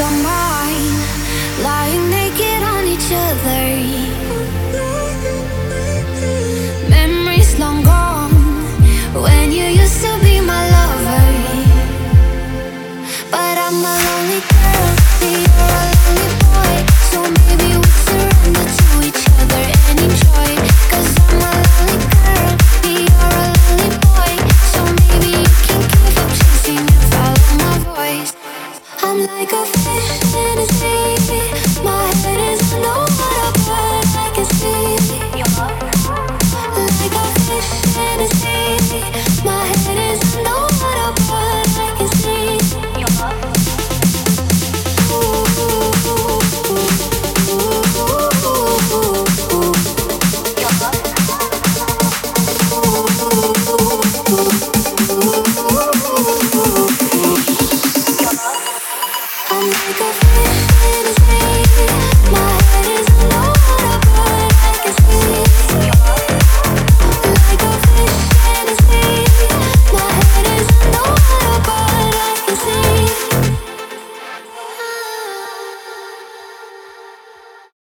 on mine, lying naked on each other. I'm like a fish in a sea. My head is under.